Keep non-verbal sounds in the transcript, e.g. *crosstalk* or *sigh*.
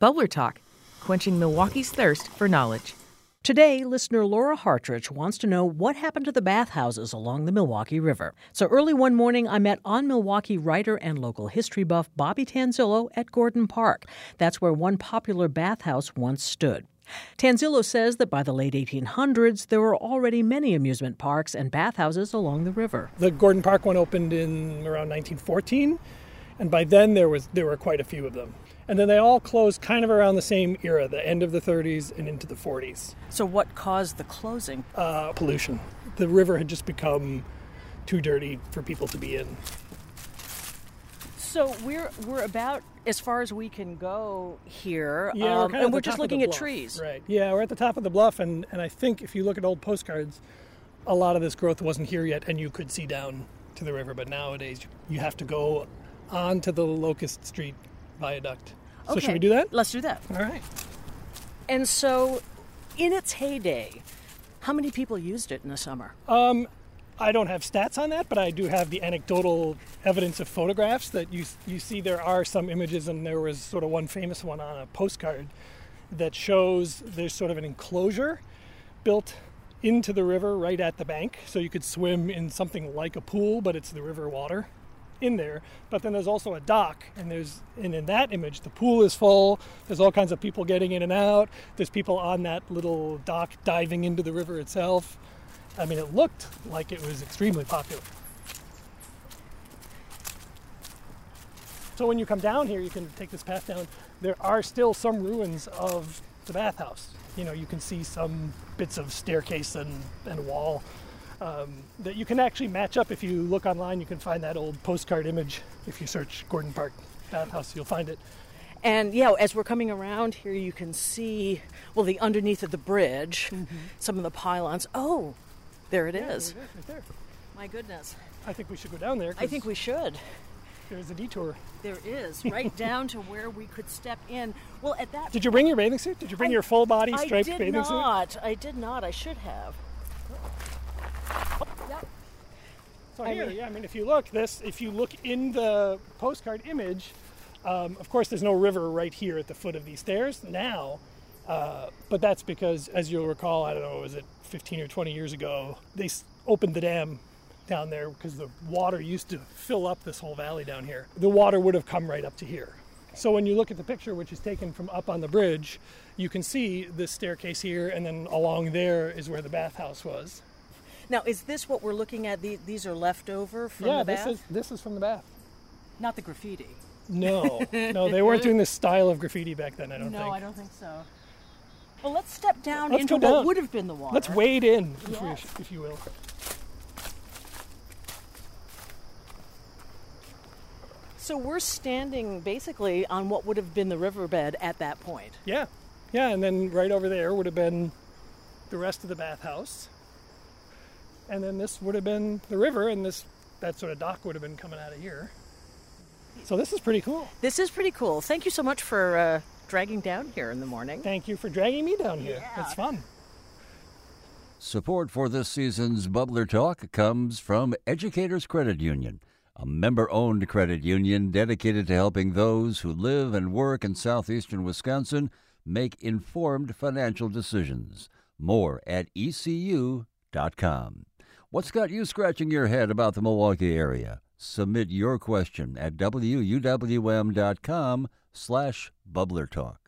Bubbler Talk, quenching Milwaukee's thirst for knowledge. Today, listener Laura Hartridge wants to know what happened to the bathhouses along the Milwaukee River. So early one morning, I met OnMilwaukee writer and local history buff Bobby Tanzilo at Gordon Park. That's where one popular bathhouse once stood. Tanzilo says that by the late 1800s, there were already many amusement parks and bathhouses along the river. The Gordon Park one opened in around 1914, and by then there was there were quite a few of them. And then they all closed kind of around the same era, the end of the 30s and into the 40s. So, what caused the closing? Uh, pollution. The river had just become too dirty for people to be in. So we're we're about as far as we can go here, yeah, um, we're and we're just looking at trees. Right. Yeah, we're at the top of the bluff, and, and I think if you look at old postcards, a lot of this growth wasn't here yet, and you could see down to the river. But nowadays, you have to go onto the Locust Street viaduct. So okay. should we do that? Let's do that. All right. And so, in its heyday, how many people used it in the summer? Um, I don't have stats on that, but I do have the anecdotal evidence of photographs that you you see. There are some images, and there was sort of one famous one on a postcard that shows there's sort of an enclosure built into the river right at the bank, so you could swim in something like a pool, but it's the river water in there. But then there's also a dock, and there's and in that image the pool is full. There's all kinds of people getting in and out. There's people on that little dock diving into the river itself. I mean, it looked like it was extremely popular. So when you come down here, you can take this path down. There are still some ruins of the bathhouse. You know, you can see some bits of staircase and, and wall um, that you can actually match up. If you look online, you can find that old postcard image. If you search Gordon Park bathhouse, you'll find it. And yeah, as we're coming around here, you can see well the underneath of the bridge, mm-hmm. some of the pylons. Oh, there it yeah, is. Right there. My goodness. I think we should go down there. I think we should. There's a detour. There is, *laughs* right down to where we could step in. Well, at that. Did you bring your bathing suit? Did you bring I, your full body striped bathing not. suit? I did not. I did not. I should have. Oh, yeah. So I mean, yeah. I mean, if you look, this, if you look in the postcard image, um, of course, there's no river right here at the foot of these stairs now. Uh, but that's because, as you'll recall, I don't know, was it 15 or 20 years ago, they opened the dam down there because the water used to fill up this whole valley down here. The water would have come right up to here. So when you look at the picture, which is taken from up on the bridge, you can see this staircase here, and then along there is where the bathhouse was. Now, is this what we're looking at? these are leftover from yeah, the bath? Yeah, this is this is from the bath. Not the graffiti. No, *laughs* no, they weren't doing this style of graffiti back then. I don't no, think. No, I don't think so. Well, let's step down let's into down. what would have been the water. Let's wade in, if, yes. we, if you will. So we're standing basically on what would have been the riverbed at that point. Yeah, yeah, and then right over there would have been the rest of the bathhouse, and then this would have been the river, and this that sort of dock would have been coming out of here. So this is pretty cool. This is pretty cool. Thank you so much for uh, dragging down here in the morning. Thank you for dragging me down here. Yeah. It's fun. Support for this season's Bubbler Talk comes from Educators Credit Union, a member owned credit union dedicated to helping those who live and work in southeastern Wisconsin make informed financial decisions. More at ecu.com. What's got you scratching your head about the Milwaukee area? Submit your question at wuwm.com slash bubblertalk.